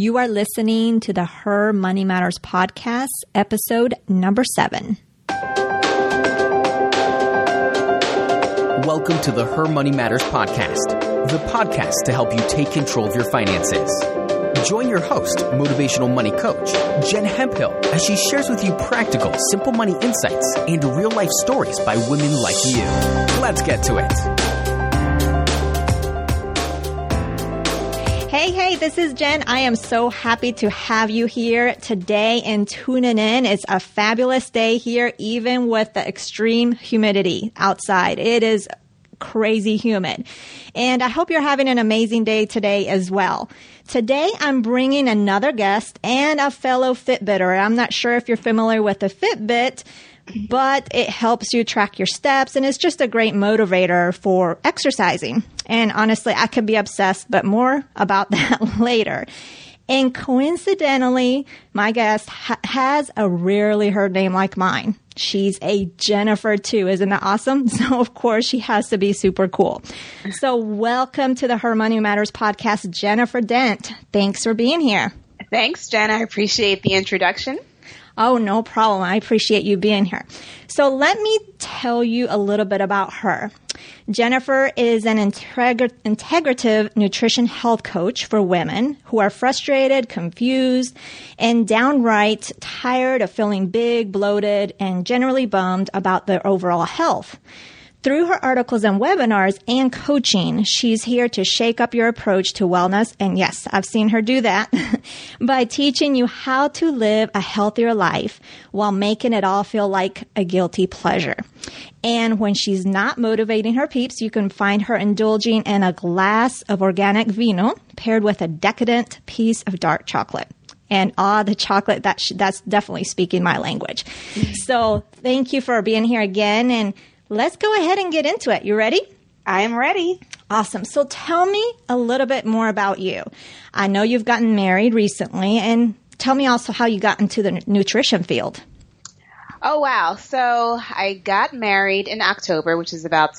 You are listening to the Her Money Matters podcast, episode number seven. Welcome to the Her Money Matters podcast, the podcast to help you take control of your finances. Join your host, motivational money coach, Jen Hemphill, as she shares with you practical, simple money insights and real life stories by women like you. Let's get to it. Hey, hey, this is Jen. I am so happy to have you here today and tuning in. It's a fabulous day here, even with the extreme humidity outside. It is crazy humid. And I hope you're having an amazing day today as well. Today I'm bringing another guest and a fellow Fitbitter. I'm not sure if you're familiar with the Fitbit, but it helps you track your steps and it's just a great motivator for exercising. And honestly, I could be obsessed, but more about that later. And coincidentally, my guest ha- has a rarely heard name like mine. She's a Jennifer too. Isn't that awesome? So of course she has to be super cool. So welcome to the Her Money Matters podcast, Jennifer Dent. Thanks for being here. Thanks, Jen. I appreciate the introduction. Oh, no problem. I appreciate you being here. So let me tell you a little bit about her. Jennifer is an integr- integrative nutrition health coach for women who are frustrated, confused, and downright tired of feeling big, bloated, and generally bummed about their overall health. Through her articles and webinars and coaching, she's here to shake up your approach to wellness. And yes, I've seen her do that by teaching you how to live a healthier life while making it all feel like a guilty pleasure. And when she's not motivating her peeps, you can find her indulging in a glass of organic vino paired with a decadent piece of dark chocolate and ah, the chocolate that sh- that's definitely speaking my language. So thank you for being here again, and let's go ahead and get into it. You ready? I am ready. Awesome. So tell me a little bit more about you. I know you've gotten married recently, and tell me also how you got into the nutrition field. Oh wow! So I got married in October, which is about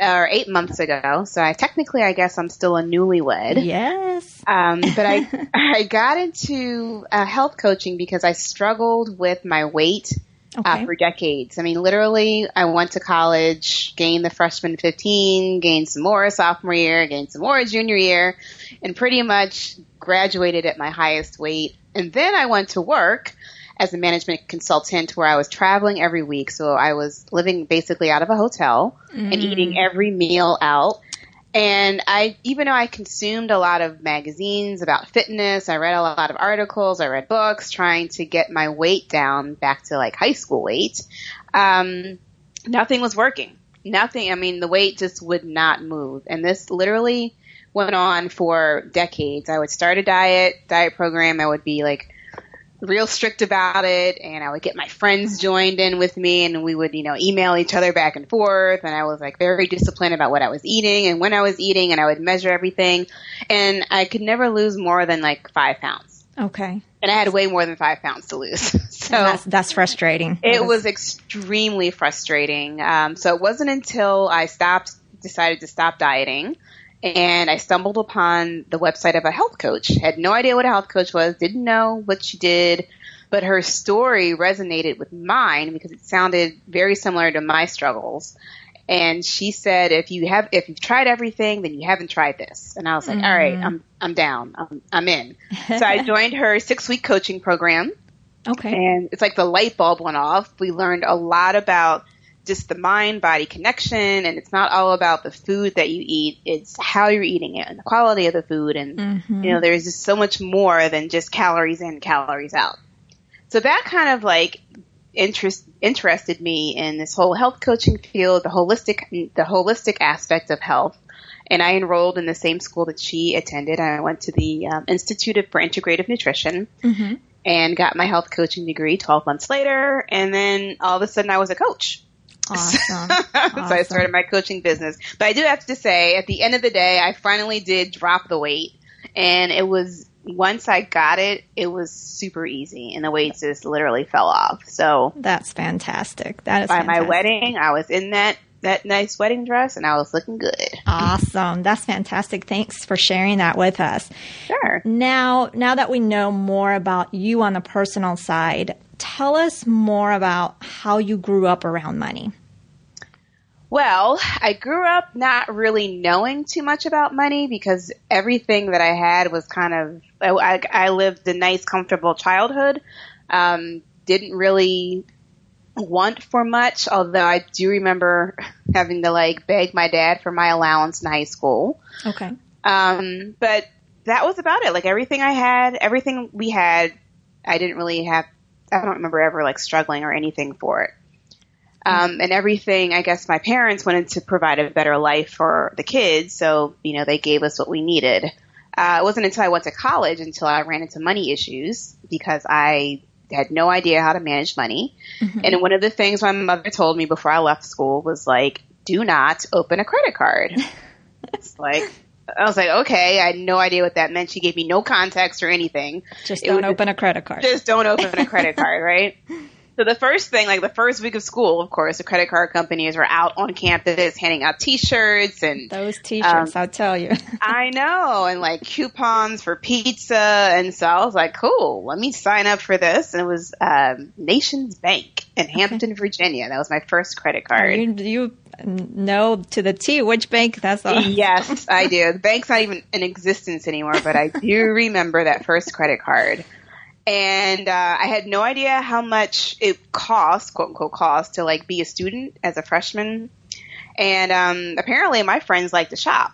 or eight months ago. So I technically, I guess, I'm still a newlywed. Yes. Um, but I I got into uh, health coaching because I struggled with my weight Okay. uh, for decades. I mean, literally, I went to college, gained the freshman 15, gained some more sophomore year, gained some more junior year, and pretty much graduated at my highest weight. And then I went to work as a management consultant where I was traveling every week. So I was living basically out of a hotel and eating every meal out. And I, even though I consumed a lot of magazines about fitness, I read a lot of articles, I read books trying to get my weight down back to like high school weight. Um, nothing was working. Nothing. I mean, the weight just would not move. And this literally went on for decades. I would start a diet, diet program. I would be like real strict about it and I would get my friends joined in with me and we would, you know, email each other back and forth and I was like very disciplined about what I was eating and when I was eating and I would measure everything and I could never lose more than like five pounds. Okay. And I had way more than five pounds to lose. so that's, that's frustrating. it was extremely frustrating. Um, so it wasn't until I stopped, decided to stop dieting, and I stumbled upon the website of a health coach. Had no idea what a health coach was, didn't know what she did, but her story resonated with mine because it sounded very similar to my struggles. And she said, if you have, if you've tried everything, then you haven't tried this. And I was like, all right, mm-hmm. I'm, I'm down. I'm, I'm in. so I joined her six week coaching program Okay. and it's like the light bulb went off. We learned a lot about just the mind body connection and it's not all about the food that you eat it's how you're eating it and the quality of the food and you know there's just so much more than just calories in calories out so that kind of like interest interested me in this whole health coaching field the holistic the holistic aspect of health and I enrolled in the same school that she attended. And I went to the um, Institute of- for Integrative Nutrition and got my health coaching degree 12 months later. And then all of a sudden I was a coach. Awesome. so I started my coaching business. But I do have to say, at the end of the day, I finally did drop the weight. And it was, once I got it, it was super easy. And the weight just literally fell off. So That's fantastic. That is by my wedding, I was in that that nice wedding dress and I was looking good. Awesome. That's fantastic. Thanks for sharing that with us. Sure. Now, now that we know more about you on the personal side, tell us more about how you grew up around money. Well, I grew up not really knowing too much about money because everything that I had was kind of, I, I lived a nice, comfortable childhood. Um, didn't really want for much, although I do remember having to like beg my dad for my allowance in high school. Okay. Um, but that was about it. Like everything I had, everything we had, I didn't really have, I don't remember ever like struggling or anything for it. Um, and everything, I guess my parents wanted to provide a better life for the kids. So, you know, they gave us what we needed. Uh, it wasn't until I went to college until I ran into money issues because I had no idea how to manage money. Mm-hmm. And one of the things my mother told me before I left school was like, do not open a credit card. it's like, I was like, okay, I had no idea what that meant. She gave me no context or anything. Just don't open a credit card. Just don't open a credit card, right? So the first thing, like the first week of school, of course, the credit card companies were out on campus handing out T-shirts and those T-shirts. Um, I'll tell you. I know, and like coupons for pizza, and so I was like, "Cool, let me sign up for this." And it was um, NationsBank in Hampton, okay. Virginia. That was my first credit card. You, you know to the T which bank that's all. yes, I do. The bank's not even in existence anymore, but I do remember that first credit card and uh, I had no idea how much it cost, quote unquote, cost to like be a student as a freshman. And um, apparently, my friends like to shop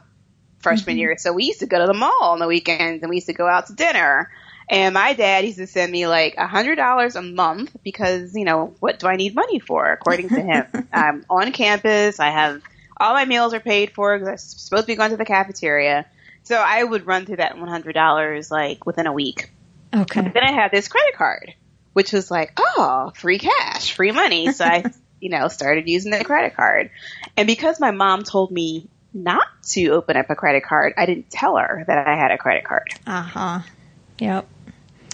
freshman mm-hmm. year, so we used to go to the mall on the weekends, and we used to go out to dinner. And my dad used to send me like a hundred dollars a month because you know what do I need money for? According to him, I'm on campus. I have all my meals are paid for because I'm supposed to be going to the cafeteria. So I would run through that one hundred dollars like within a week. Okay. But then I had this credit card, which was like, oh, free cash, free money. So I, you know, started using the credit card. And because my mom told me not to open up a credit card, I didn't tell her that I had a credit card. Uh huh. Yep.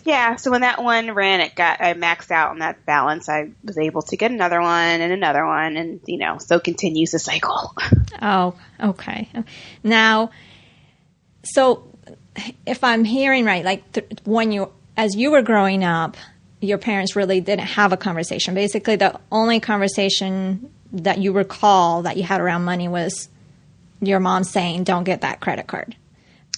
Yeah, so when that one ran, it got I maxed out on that balance. I was able to get another one and another one, and you know, so continues the cycle. Oh, okay. Now, so if I'm hearing right, like th- when you, as you were growing up, your parents really didn't have a conversation. Basically, the only conversation that you recall that you had around money was your mom saying, "Don't get that credit card."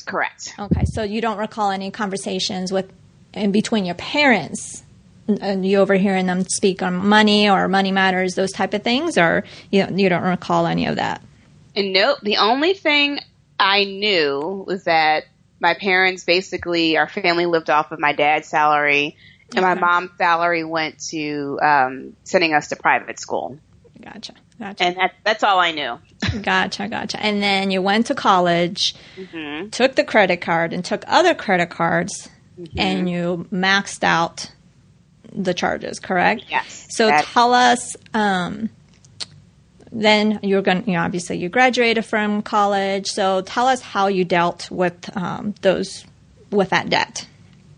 Correct. Okay, so you don't recall any conversations with in between your parents. And you overhearing them speak on money or money matters, those type of things, or you you don't recall any of that. And nope, the only thing I knew was that my parents basically our family lived off of my dad's salary and okay. my mom's salary went to um, sending us to private school. Gotcha. Gotcha. And that, that's all I knew. gotcha. Gotcha. And then you went to college, mm-hmm. took the credit card, and took other credit cards, mm-hmm. and you maxed out the charges, correct? Yes. So tell us um, then you're going to, you know, obviously you graduated from college. So tell us how you dealt with um, those, with that debt.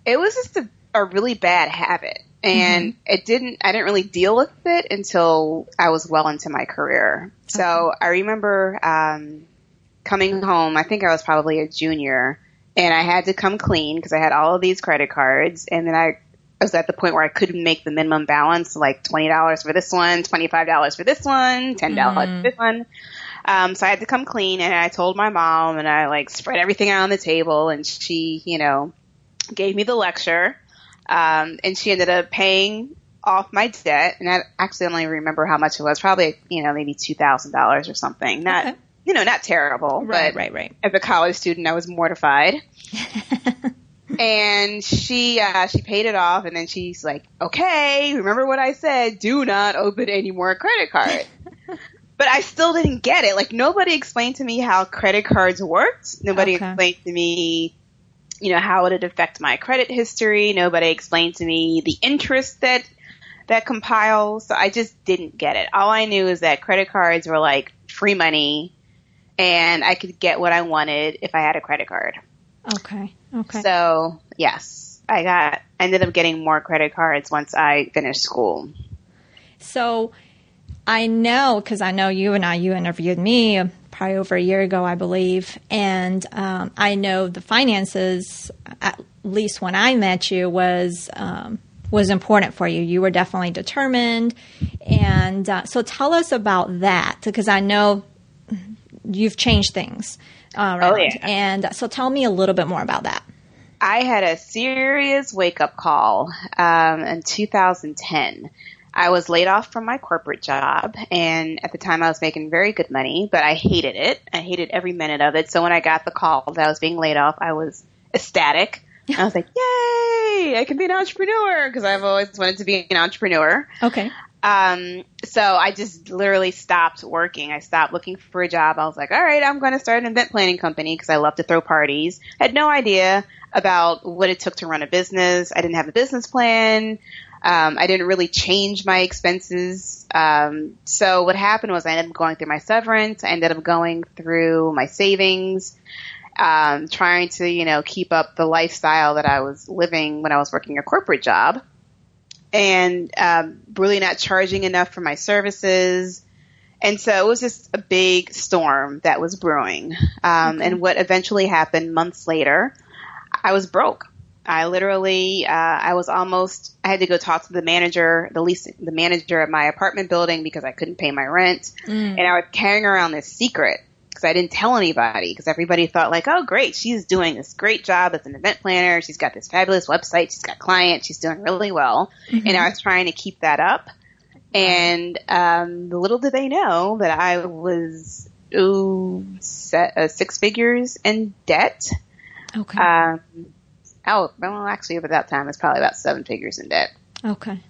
It was just a, a really bad habit. And mm-hmm. it didn't, I didn't really deal with it until I was well into my career. So okay. I remember, um, coming home, I think I was probably a junior and I had to come clean because I had all of these credit cards and then I I was at the point where I couldn't make the minimum balance, like twenty dollars for this one, twenty five dollars for this one, ten dollars mm. for this one. Um, so I had to come clean, and I told my mom, and I like spread everything out on the table, and she, you know, gave me the lecture, um, and she ended up paying off my debt, and I actually only remember how much it was, probably you know maybe two thousand dollars or something. Not okay. you know not terrible, right, but right, right. As a college student, I was mortified. and she uh, she paid it off, and then she's like, "Okay, remember what I said? Do not open any more credit cards." but I still didn't get it. Like nobody explained to me how credit cards worked. Nobody okay. explained to me, you know, how it would affect my credit history. Nobody explained to me the interest that that compiles. So I just didn't get it. All I knew is that credit cards were like free money, and I could get what I wanted if I had a credit card. Okay. Okay. So yes, I got ended up getting more credit cards once I finished school. So I know because I know you and I, you interviewed me probably over a year ago, I believe. And um, I know the finances, at least when I met you, was. Um, was important for you. You were definitely determined. And uh, so tell us about that because I know you've changed things. Oh, yeah. And so tell me a little bit more about that. I had a serious wake up call um, in 2010. I was laid off from my corporate job, and at the time I was making very good money, but I hated it. I hated every minute of it. So when I got the call that I was being laid off, I was ecstatic. I was like, "Yay! I can be an entrepreneur!" Because I've always wanted to be an entrepreneur. Okay. Um, so I just literally stopped working. I stopped looking for a job. I was like, all right, I'm going to start an event planning company because I love to throw parties. I had no idea about what it took to run a business. I didn't have a business plan. Um, I didn't really change my expenses. Um, so what happened was I ended up going through my severance. I ended up going through my savings, um, trying to, you know, keep up the lifestyle that I was living when I was working a corporate job and um, really not charging enough for my services. And so it was just a big storm that was brewing. Um, okay. And what eventually happened months later, I was broke. I literally, uh, I was almost, I had to go talk to the manager, the lease, the manager of my apartment building because I couldn't pay my rent. Mm. And I was carrying around this secret because I didn't tell anybody because everybody thought like, oh great, she's doing this great job as an event planner. She's got this fabulous website. She's got clients. She's doing really well. Mm-hmm. And I was trying to keep that up. And um, little did they know that I was ooh, set, uh, six figures in debt. Okay. Um, oh, well, actually, at that time, it's probably about seven figures in debt. Okay.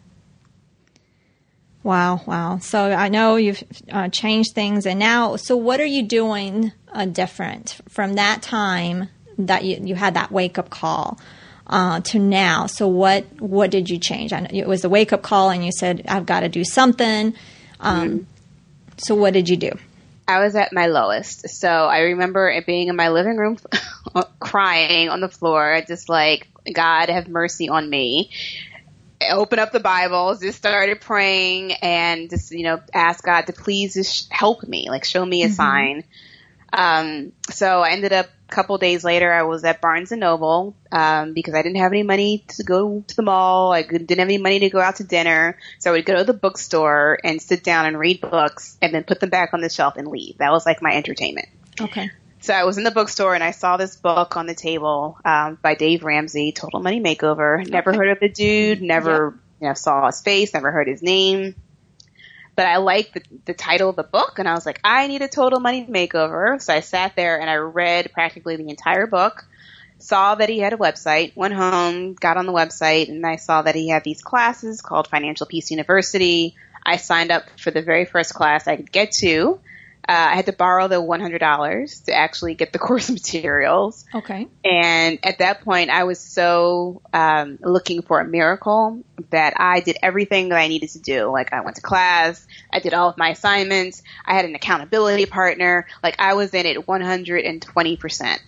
Wow, wow. So I know you've uh, changed things, and now, so what are you doing uh, different from that time that you, you had that wake up call uh, to now? So what what did you change? I know it was the wake up call, and you said I've got to do something. Um, mm-hmm. So what did you do? I was at my lowest. So I remember it being in my living room, crying on the floor, just like God have mercy on me open up the Bible, just started praying and just, you know, ask God to please just help me, like show me a mm-hmm. sign. Um, so I ended up a couple days later, I was at Barnes and Noble, um, because I didn't have any money to go to the mall. I didn't have any money to go out to dinner. So I would go to the bookstore and sit down and read books and then put them back on the shelf and leave. That was like my entertainment. Okay. So I was in the bookstore and I saw this book on the table um, by Dave Ramsey, Total Money Makeover. Never heard of the dude, never you know saw his face, never heard his name. But I liked the, the title of the book and I was like, I need a total money makeover. So I sat there and I read practically the entire book, saw that he had a website, went home, got on the website, and I saw that he had these classes called Financial Peace University. I signed up for the very first class I could get to uh, I had to borrow the $100 to actually get the course materials. Okay. And at that point, I was so um, looking for a miracle that I did everything that I needed to do. Like I went to class, I did all of my assignments, I had an accountability partner. Like I was in it 120%.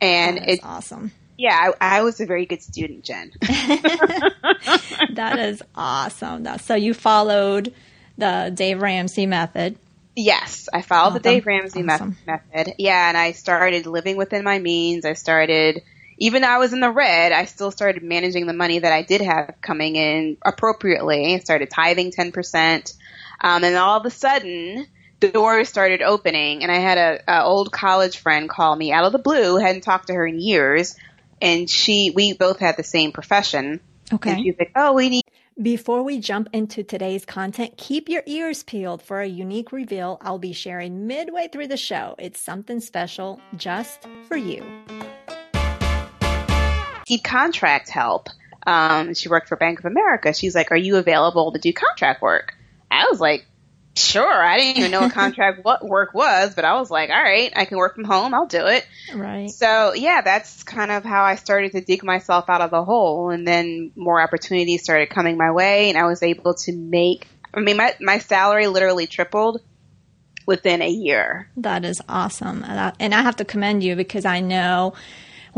And it's awesome. Yeah, I, I, was a very good student, Jen. that is awesome. So you followed the Dave Ramsey method. Yes, I followed the Dave Ramsey awesome. method. Yeah, and I started living within my means. I started, even though I was in the red, I still started managing the money that I did have coming in appropriately. I started tithing 10%. Um, and all of a sudden, the doors started opening and I had a, a old college friend call me out of the blue, hadn't talked to her in years. And she, we both had the same profession. Okay. And she's like, oh, we need before we jump into today's content, keep your ears peeled for a unique reveal I'll be sharing midway through the show. It's something special just for you. Need contract help. Um, she worked for Bank of America. She's like, "Are you available to do contract work?" I was like, sure. I didn't even know what contract what work was, but I was like, all right, I can work from home. I'll do it. Right. So yeah, that's kind of how I started to dig myself out of the hole, and then more opportunities started coming my way, and I was able to make. I mean, my my salary literally tripled within a year. That is awesome, and I have to commend you because I know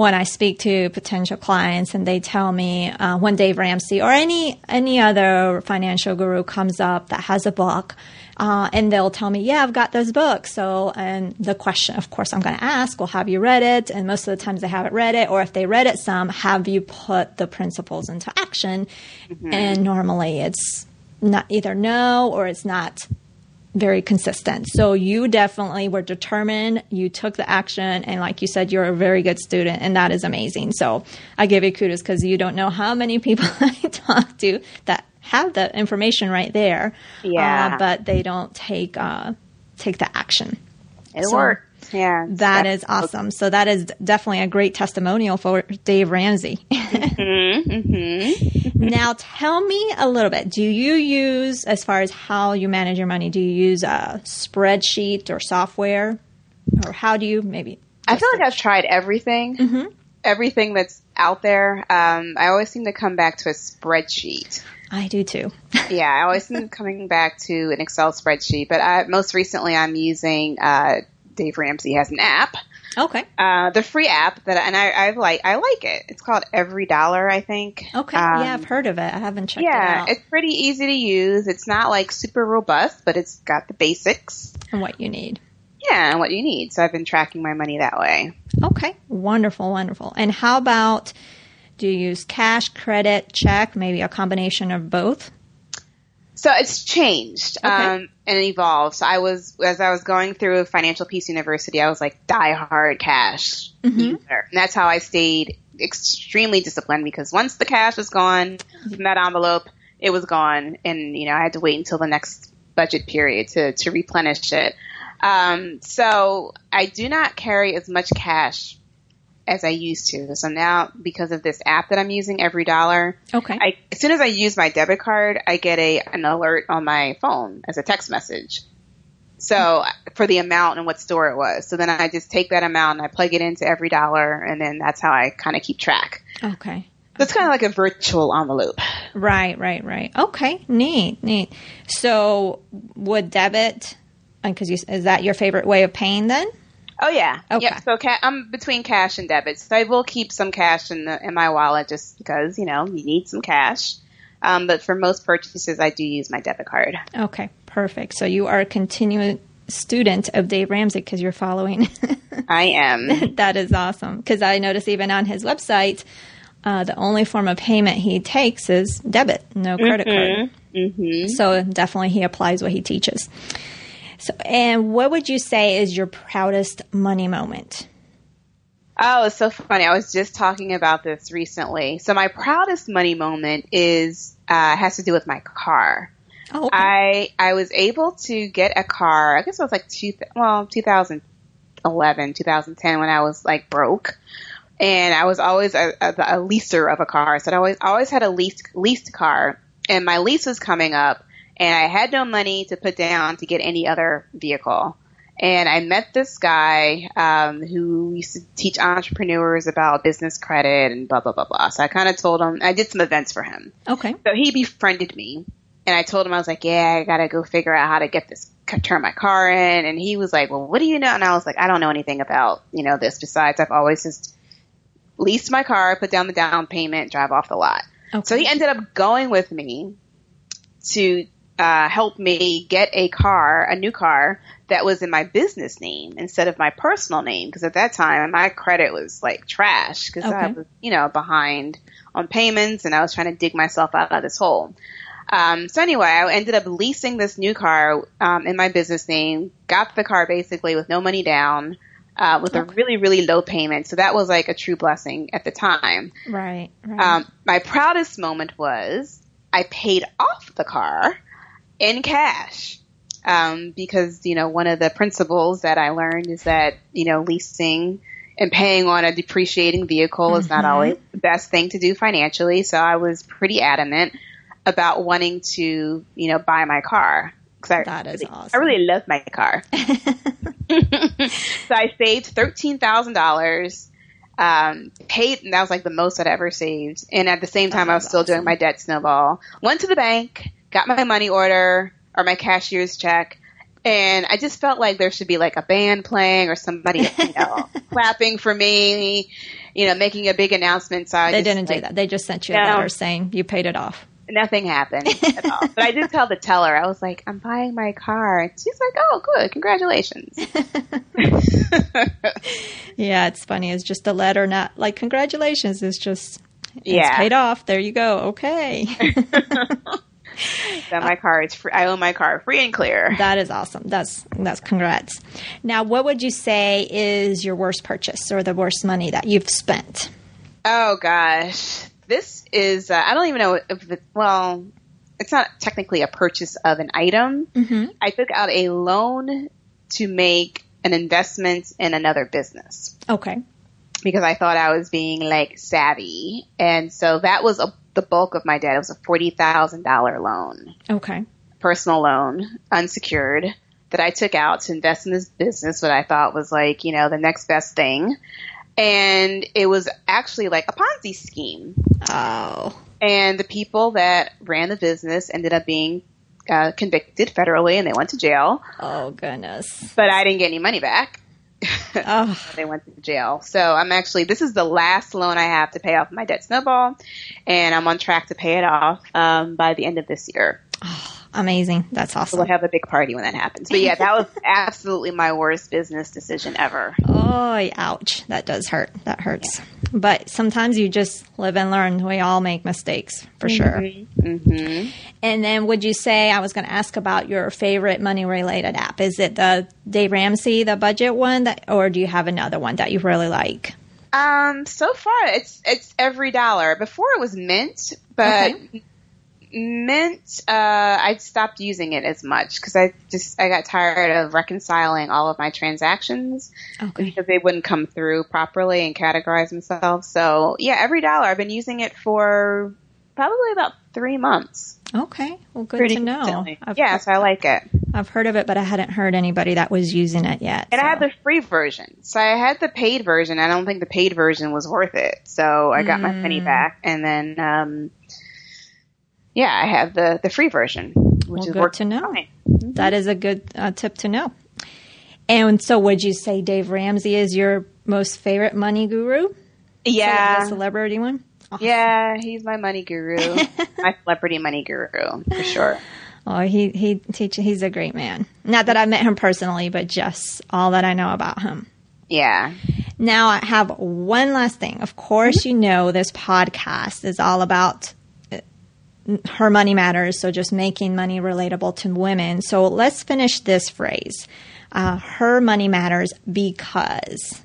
when I speak to potential clients and they tell me uh, when Dave Ramsey or any any other financial guru comes up that has a book, uh, and they'll tell me, "Yeah, I've got this book." So, and the question, of course, I'm going to ask, "Well, have you read it?" And most of the times they haven't read it, or if they read it some, have you put the principles into action? Mm-hmm. And normally it's not either no or it's not very consistent. So you definitely were determined. You took the action, and like you said, you're a very good student, and that is amazing. So I give you kudos because you don't know how many people I talk to that have the information right there, yeah, uh, but they don't take uh, take the action. It so works. Yeah, that is awesome. So that is definitely a great testimonial for Dave Ramsey. mm-hmm, mm-hmm. now, tell me a little bit. Do you use, as far as how you manage your money, do you use a spreadsheet or software, or how do you maybe? I feel like I've tried everything. Mm-hmm. Everything that's out there. Um, I always seem to come back to a spreadsheet. I do too. yeah, I always seem coming back to an Excel spreadsheet, but I, most recently I'm using uh, Dave Ramsey has an app. Okay. Uh, the free app that, and I, I like, I like it. It's called EveryDollar, I think. Okay. Um, yeah, I've heard of it. I haven't checked yeah, it out. it's pretty easy to use. It's not like super robust, but it's got the basics and what you need. Yeah, and what you need. So I've been tracking my money that way. Okay. Wonderful, wonderful. And how about do you use cash, credit, check, maybe a combination of both? So it's changed okay. um, and evolved. So I was, as I was going through Financial Peace University, I was like die hard cash mm-hmm. user. And that's how I stayed extremely disciplined because once the cash was gone from that envelope, it was gone. And, you know, I had to wait until the next budget period to, to replenish it. Um, so I do not carry as much cash as I used to. So now, because of this app that I'm using, EveryDollar, okay. I, as soon as I use my debit card, I get a an alert on my phone as a text message. So for the amount and what store it was. So then I just take that amount and I plug it into EveryDollar, and then that's how I kind of keep track. Okay. So it's kind of like a virtual envelope. Right, right, right. Okay, neat, neat. So would debit, uh, because is that your favorite way of paying then? Oh yeah. Okay. Yep. So ca- I'm between cash and debit. So I will keep some cash in the in my wallet just because you know you need some cash. Um, but for most purchases, I do use my debit card. Okay, perfect. So you are a continuing student of Dave Ramsey because you're following. I am. that is awesome because I notice even on his website, uh, the only form of payment he takes is debit, no credit mm-hmm. card. Mm-hmm. So definitely he applies what he teaches. So, and what would you say is your proudest money moment? Oh, it's so funny. I was just talking about this recently. So my proudest money moment is uh, has to do with my car. Oh, okay. I I was able to get a car. I guess it was like two well 2011, 2010 when I was like broke, and I was always a, a, a leaser of a car. So I always always had a leased leased car, and my lease was coming up, and I had no money to put down to get any other vehicle. And I met this guy um, who used to teach entrepreneurs about business credit and blah blah blah blah. So I kind of told him I did some events for him. Okay. So he befriended me, and I told him I was like, "Yeah, I gotta go figure out how to get this turn my car in." And he was like, "Well, what do you know?" And I was like, "I don't know anything about you know this. Besides, I've always just leased my car, put down the down payment, drive off the lot." Okay. So he ended up going with me to uh, helped me get a car, a new car that was in my business name instead of my personal name. Because at that time, my credit was like trash because okay. I was, you know, behind on payments and I was trying to dig myself out of this hole. Um, so anyway, I ended up leasing this new car um, in my business name. Got the car basically with no money down, uh, with okay. a really really low payment. So that was like a true blessing at the time. Right. right. Um, my proudest moment was I paid off the car in cash. Um, because, you know, one of the principles that I learned is that, you know, leasing and paying on a depreciating vehicle mm-hmm. is not mm-hmm. always the best thing to do financially. So I was pretty adamant about wanting to, you know, buy my car. Cause I, that is really, awesome. I really love my car. so I saved $13,000 um, paid, and that was like the most I'd ever saved. And at the same time, I was still awesome. doing my debt snowball. Went to the bank, got my money order or my cashier's check, and I just felt like there should be like a band playing or somebody, you know, clapping for me. you know, making a big announcement. So I They didn't do that. They just sent you a No. letter saying you paid it off. Nothing happened at all. But I did tell the teller, I was like, I'm buying my car. And she's like, oh, good. Congratulations. Yeah, it's funny. It's just a letter, not like congratulations. It's just it's Yeah. paid off. There you go. Okay. That my car is free. I own my car free and clear. that is awesome. That's that's congrats. Now, what would you say is your worst purchase or the worst money that you've spent? Oh gosh, this is. Uh, I don't even know if it. Well, it's not technically a purchase of an item. Mm-hmm. I took out a loan to make an investment in another business Okay. because I thought I was being like savvy, and so that was a, the bulk of my debt. It was a forty thousand dollar loan, Okay. personal loan, unsecured. That I took out to invest in this business, what I thought was like, you know, the next best thing. And it was actually like a Ponzi scheme. Oh. And the people that ran the business ended up being uh, convicted federally and they went to jail. Oh goodness. But I didn't get any money back. Oh. They went to jail. So I'm actually, this is the last loan I have to pay off my debt snowball. And I'm on track to pay it off um, by the end of this year. Amazing. That's So awesome. we'll have a big party when that happens. But yeah, that was absolutely my worst business decision ever. Oh, ouch. That does hurt. That hurts. But sometimes you just live and learn. We all make mistakes, for sure. hmm And then would you say, I was going to ask about your favorite money related app. Is it the Dave Ramsey, the budget one, that, or do you have another one that you really like? Um, so far it's it's EveryDollar. Before it was Mint, but Mint, uh, I stopped using it as much because I just I got tired of reconciling all of my transactions Okay. because they wouldn't come through properly and categorize themselves. So yeah, EveryDollar I've been using it for probably about three months. Okay. Well, good Pretty to know. I've, yeah, so I like it. I've heard of it, but I hadn't heard anybody that was using it yet. And I had the free version. So I had the paid version. I don't think the paid version was worth it. So I got my Mm. money back. And then, um, yeah, I have the, the free version, which Well, is good to know. fine. That is a good uh, tip to know. And so, would you say Dave Ramsey is your most favorite money guru? Yeah. celebrity one. Yeah, he's my money guru. my celebrity money guru, for sure. Oh, he he teach. He's a great man. Not that I met him personally, but just all that I know about him. Yeah. Now I have one last thing. Of course, you know this podcast is all about her money matters. So just making money relatable to women. So let's finish this phrase. Uh, her money matters because.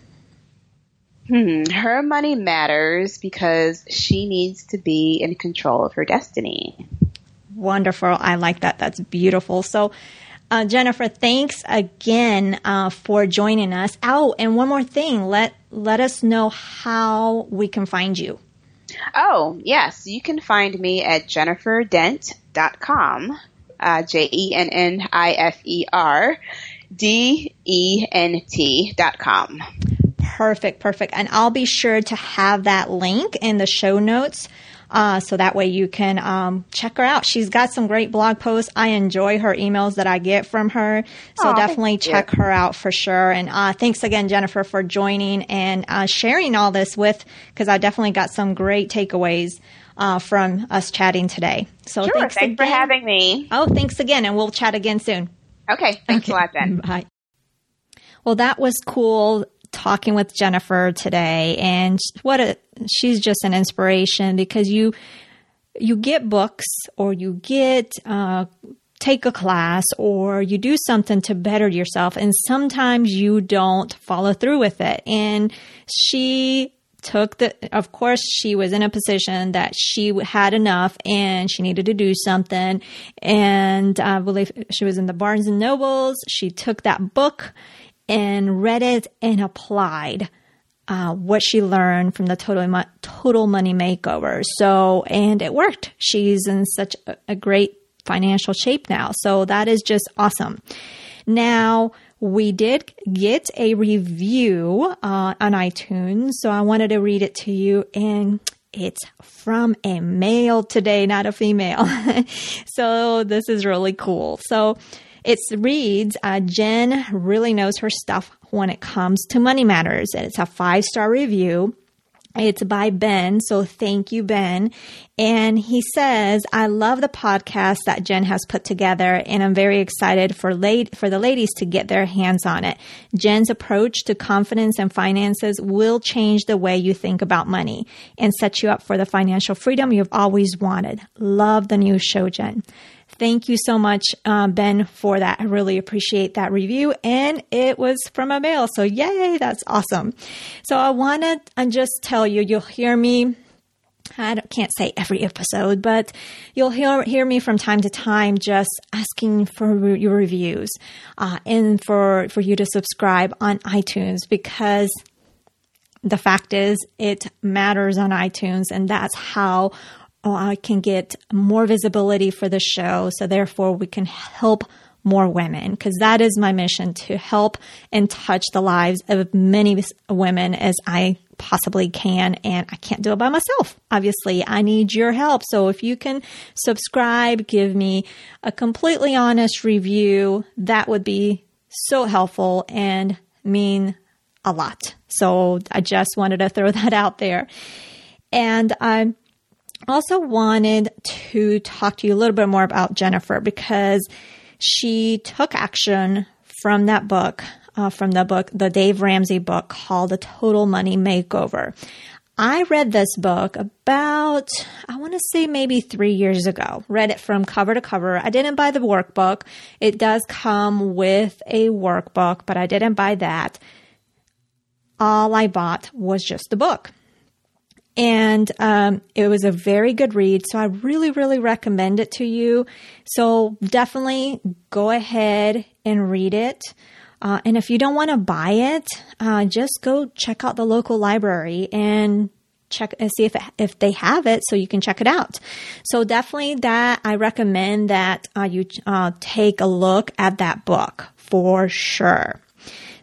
Hmm. Her money matters because she needs to be in control of her destiny. Wonderful. I like that. That's beautiful. So, uh, Jennifer, thanks again uh, for joining us. Oh, and one more thing. Let let us know how we can find you. Oh, yes. You can find me at jenniferdent.com. Uh, J E N N I F E R D E N T dot com. Perfect, perfect. And I'll be sure to have that link in the show notes. Uh, so that way you can um, check her out. She's got some great blog posts. I enjoy her emails that I get from her. So Aw, thank definitely you. check her out for sure. And uh, thanks again, Jennifer, for joining and uh, sharing all this with, because I definitely got some great takeaways uh, from us chatting today. So Sure. thanks, Thanks, for having me. Oh, thanks again. And we'll chat again soon. Okay. Thanks a lot, Jen. Bye. Well, that was cool talking with Jennifer today, and what a she's just an inspiration because you you get books or you get uh, take a class or you do something to better yourself, and sometimes you don't follow through with it. And she took the of course she was in a position that she had enough and she needed to do something and i believe she was in the barnes and nobles she took that book and read it and applied uh, what she learned from the total Mo- total money makeover so and it worked she's in such a, a great financial shape now so that is just awesome now we did get a review uh, on iTunes, so I wanted to read it to you, and it's from a male today, not a female. so this is really cool. So it reads, uh, Jen really knows her stuff when it comes to money matters. And it's a five star review. It's by Ben. So thank you, Ben. And he says, I love the podcast that Jen has put together and I'm very excited for late, for the ladies to get their hands on it. Jen's approach to confidence and finances will change the way you think about money and set you up for the financial freedom you've always wanted. Love the new show, Jen. Thank you so much, uh, Ben, for that. I really appreciate that review. And it was from a male. So yay, that's awesome. So I want to just tell you, you'll hear me I can't say every episode, but you'll hear, hear me from time to time just asking for your reviews uh, and for, for you to subscribe on iTunes because the fact is it matters on iTunes and that's how oh, I can get more visibility for the show. So therefore we can help more women because that is my mission to help and touch the lives of many women as I possibly can. And I can't do it by myself. Obviously, I need your help. So if you can subscribe, give me a completely honest review, that would be so helpful and mean a lot. So I just wanted to throw that out there. And I also wanted to talk to you a little bit more about Jennifer because she took action from that book, uh, from the book, the Dave Ramsey book called The Total Money Makeover. I read this book about, I want to say maybe three years ago. Read it from cover to cover. I didn't buy the workbook. It does come with a workbook, but I didn't buy that. All I bought was just the book. And um, it was a very good read. So I really, really recommend it to you. So definitely go ahead and read it. Uh, and if you don't want to buy it, uh, just go check out the local library and check and see if if they have it, so you can check it out. So definitely that I recommend that uh, you uh, take a look at that book for sure.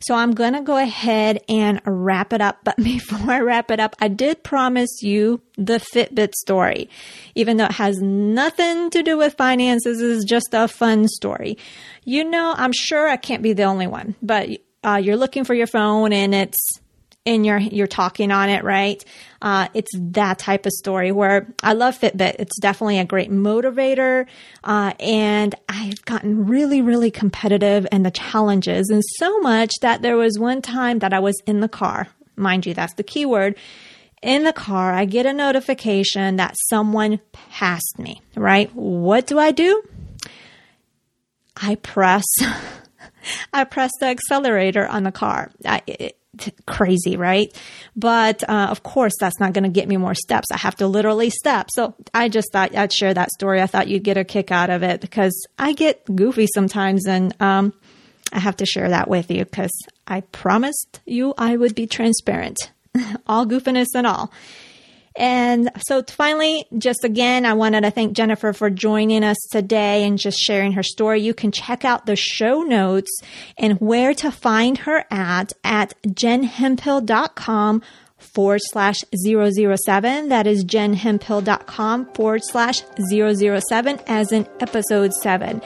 So I'm going to go ahead and wrap it up. But before I wrap it up, I did promise you the Fitbit story. Even though it has nothing to do with finances, is just a fun story. You know, I'm sure I can't be the only one, but uh, you're looking for your phone and it's and you're you're talking on it, right? Uh, it's that type of story where I love Fitbit. It's definitely a great motivator, uh, and I've gotten really, really competitive in the challenges, and so much that there was one time that I was in the car. Mind you, that's the keyword. In the car, I get a notification that someone passed me, right? What do I do? I press, I press the accelerator on the car. I, it, crazy, right? But uh, of course, that's not going to get me more steps. I have to literally step. So I just thought I'd share that story. I thought you'd get a kick out of it because I get goofy sometimes, and um, I have to share that with you because I promised you I would be transparent, all goofiness and all. And so finally, just again, I wanted to thank Jennifer for joining us today and just sharing her story. You can check out the show notes and where to find her at at jenhemphill.com forward slash 007. That is jenhemphill.com forward slash 007 as in episode 7.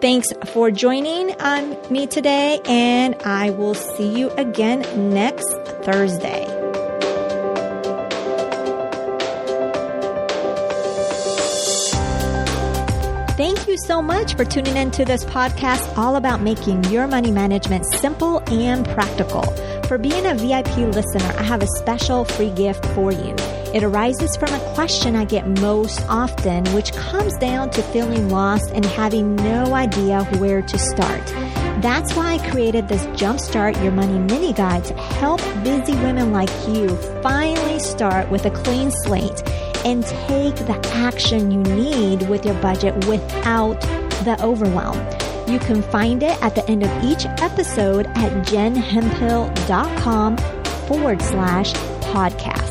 Thanks for joining on me today, and I will see you again next Thursday. You so much for tuning in to this podcast all about making your money management simple and practical. For being a VIP listener, I have a special free gift for you. It arises from a question I get most often, which comes down to feeling lost and having no idea where to start. That's why I created this Jumpstart Your Money mini guide to help busy women like you finally start with a clean slate and take the action you need with your budget without the overwhelm. You can find it at the end of each episode at jenhemphill.com forward slash podcast.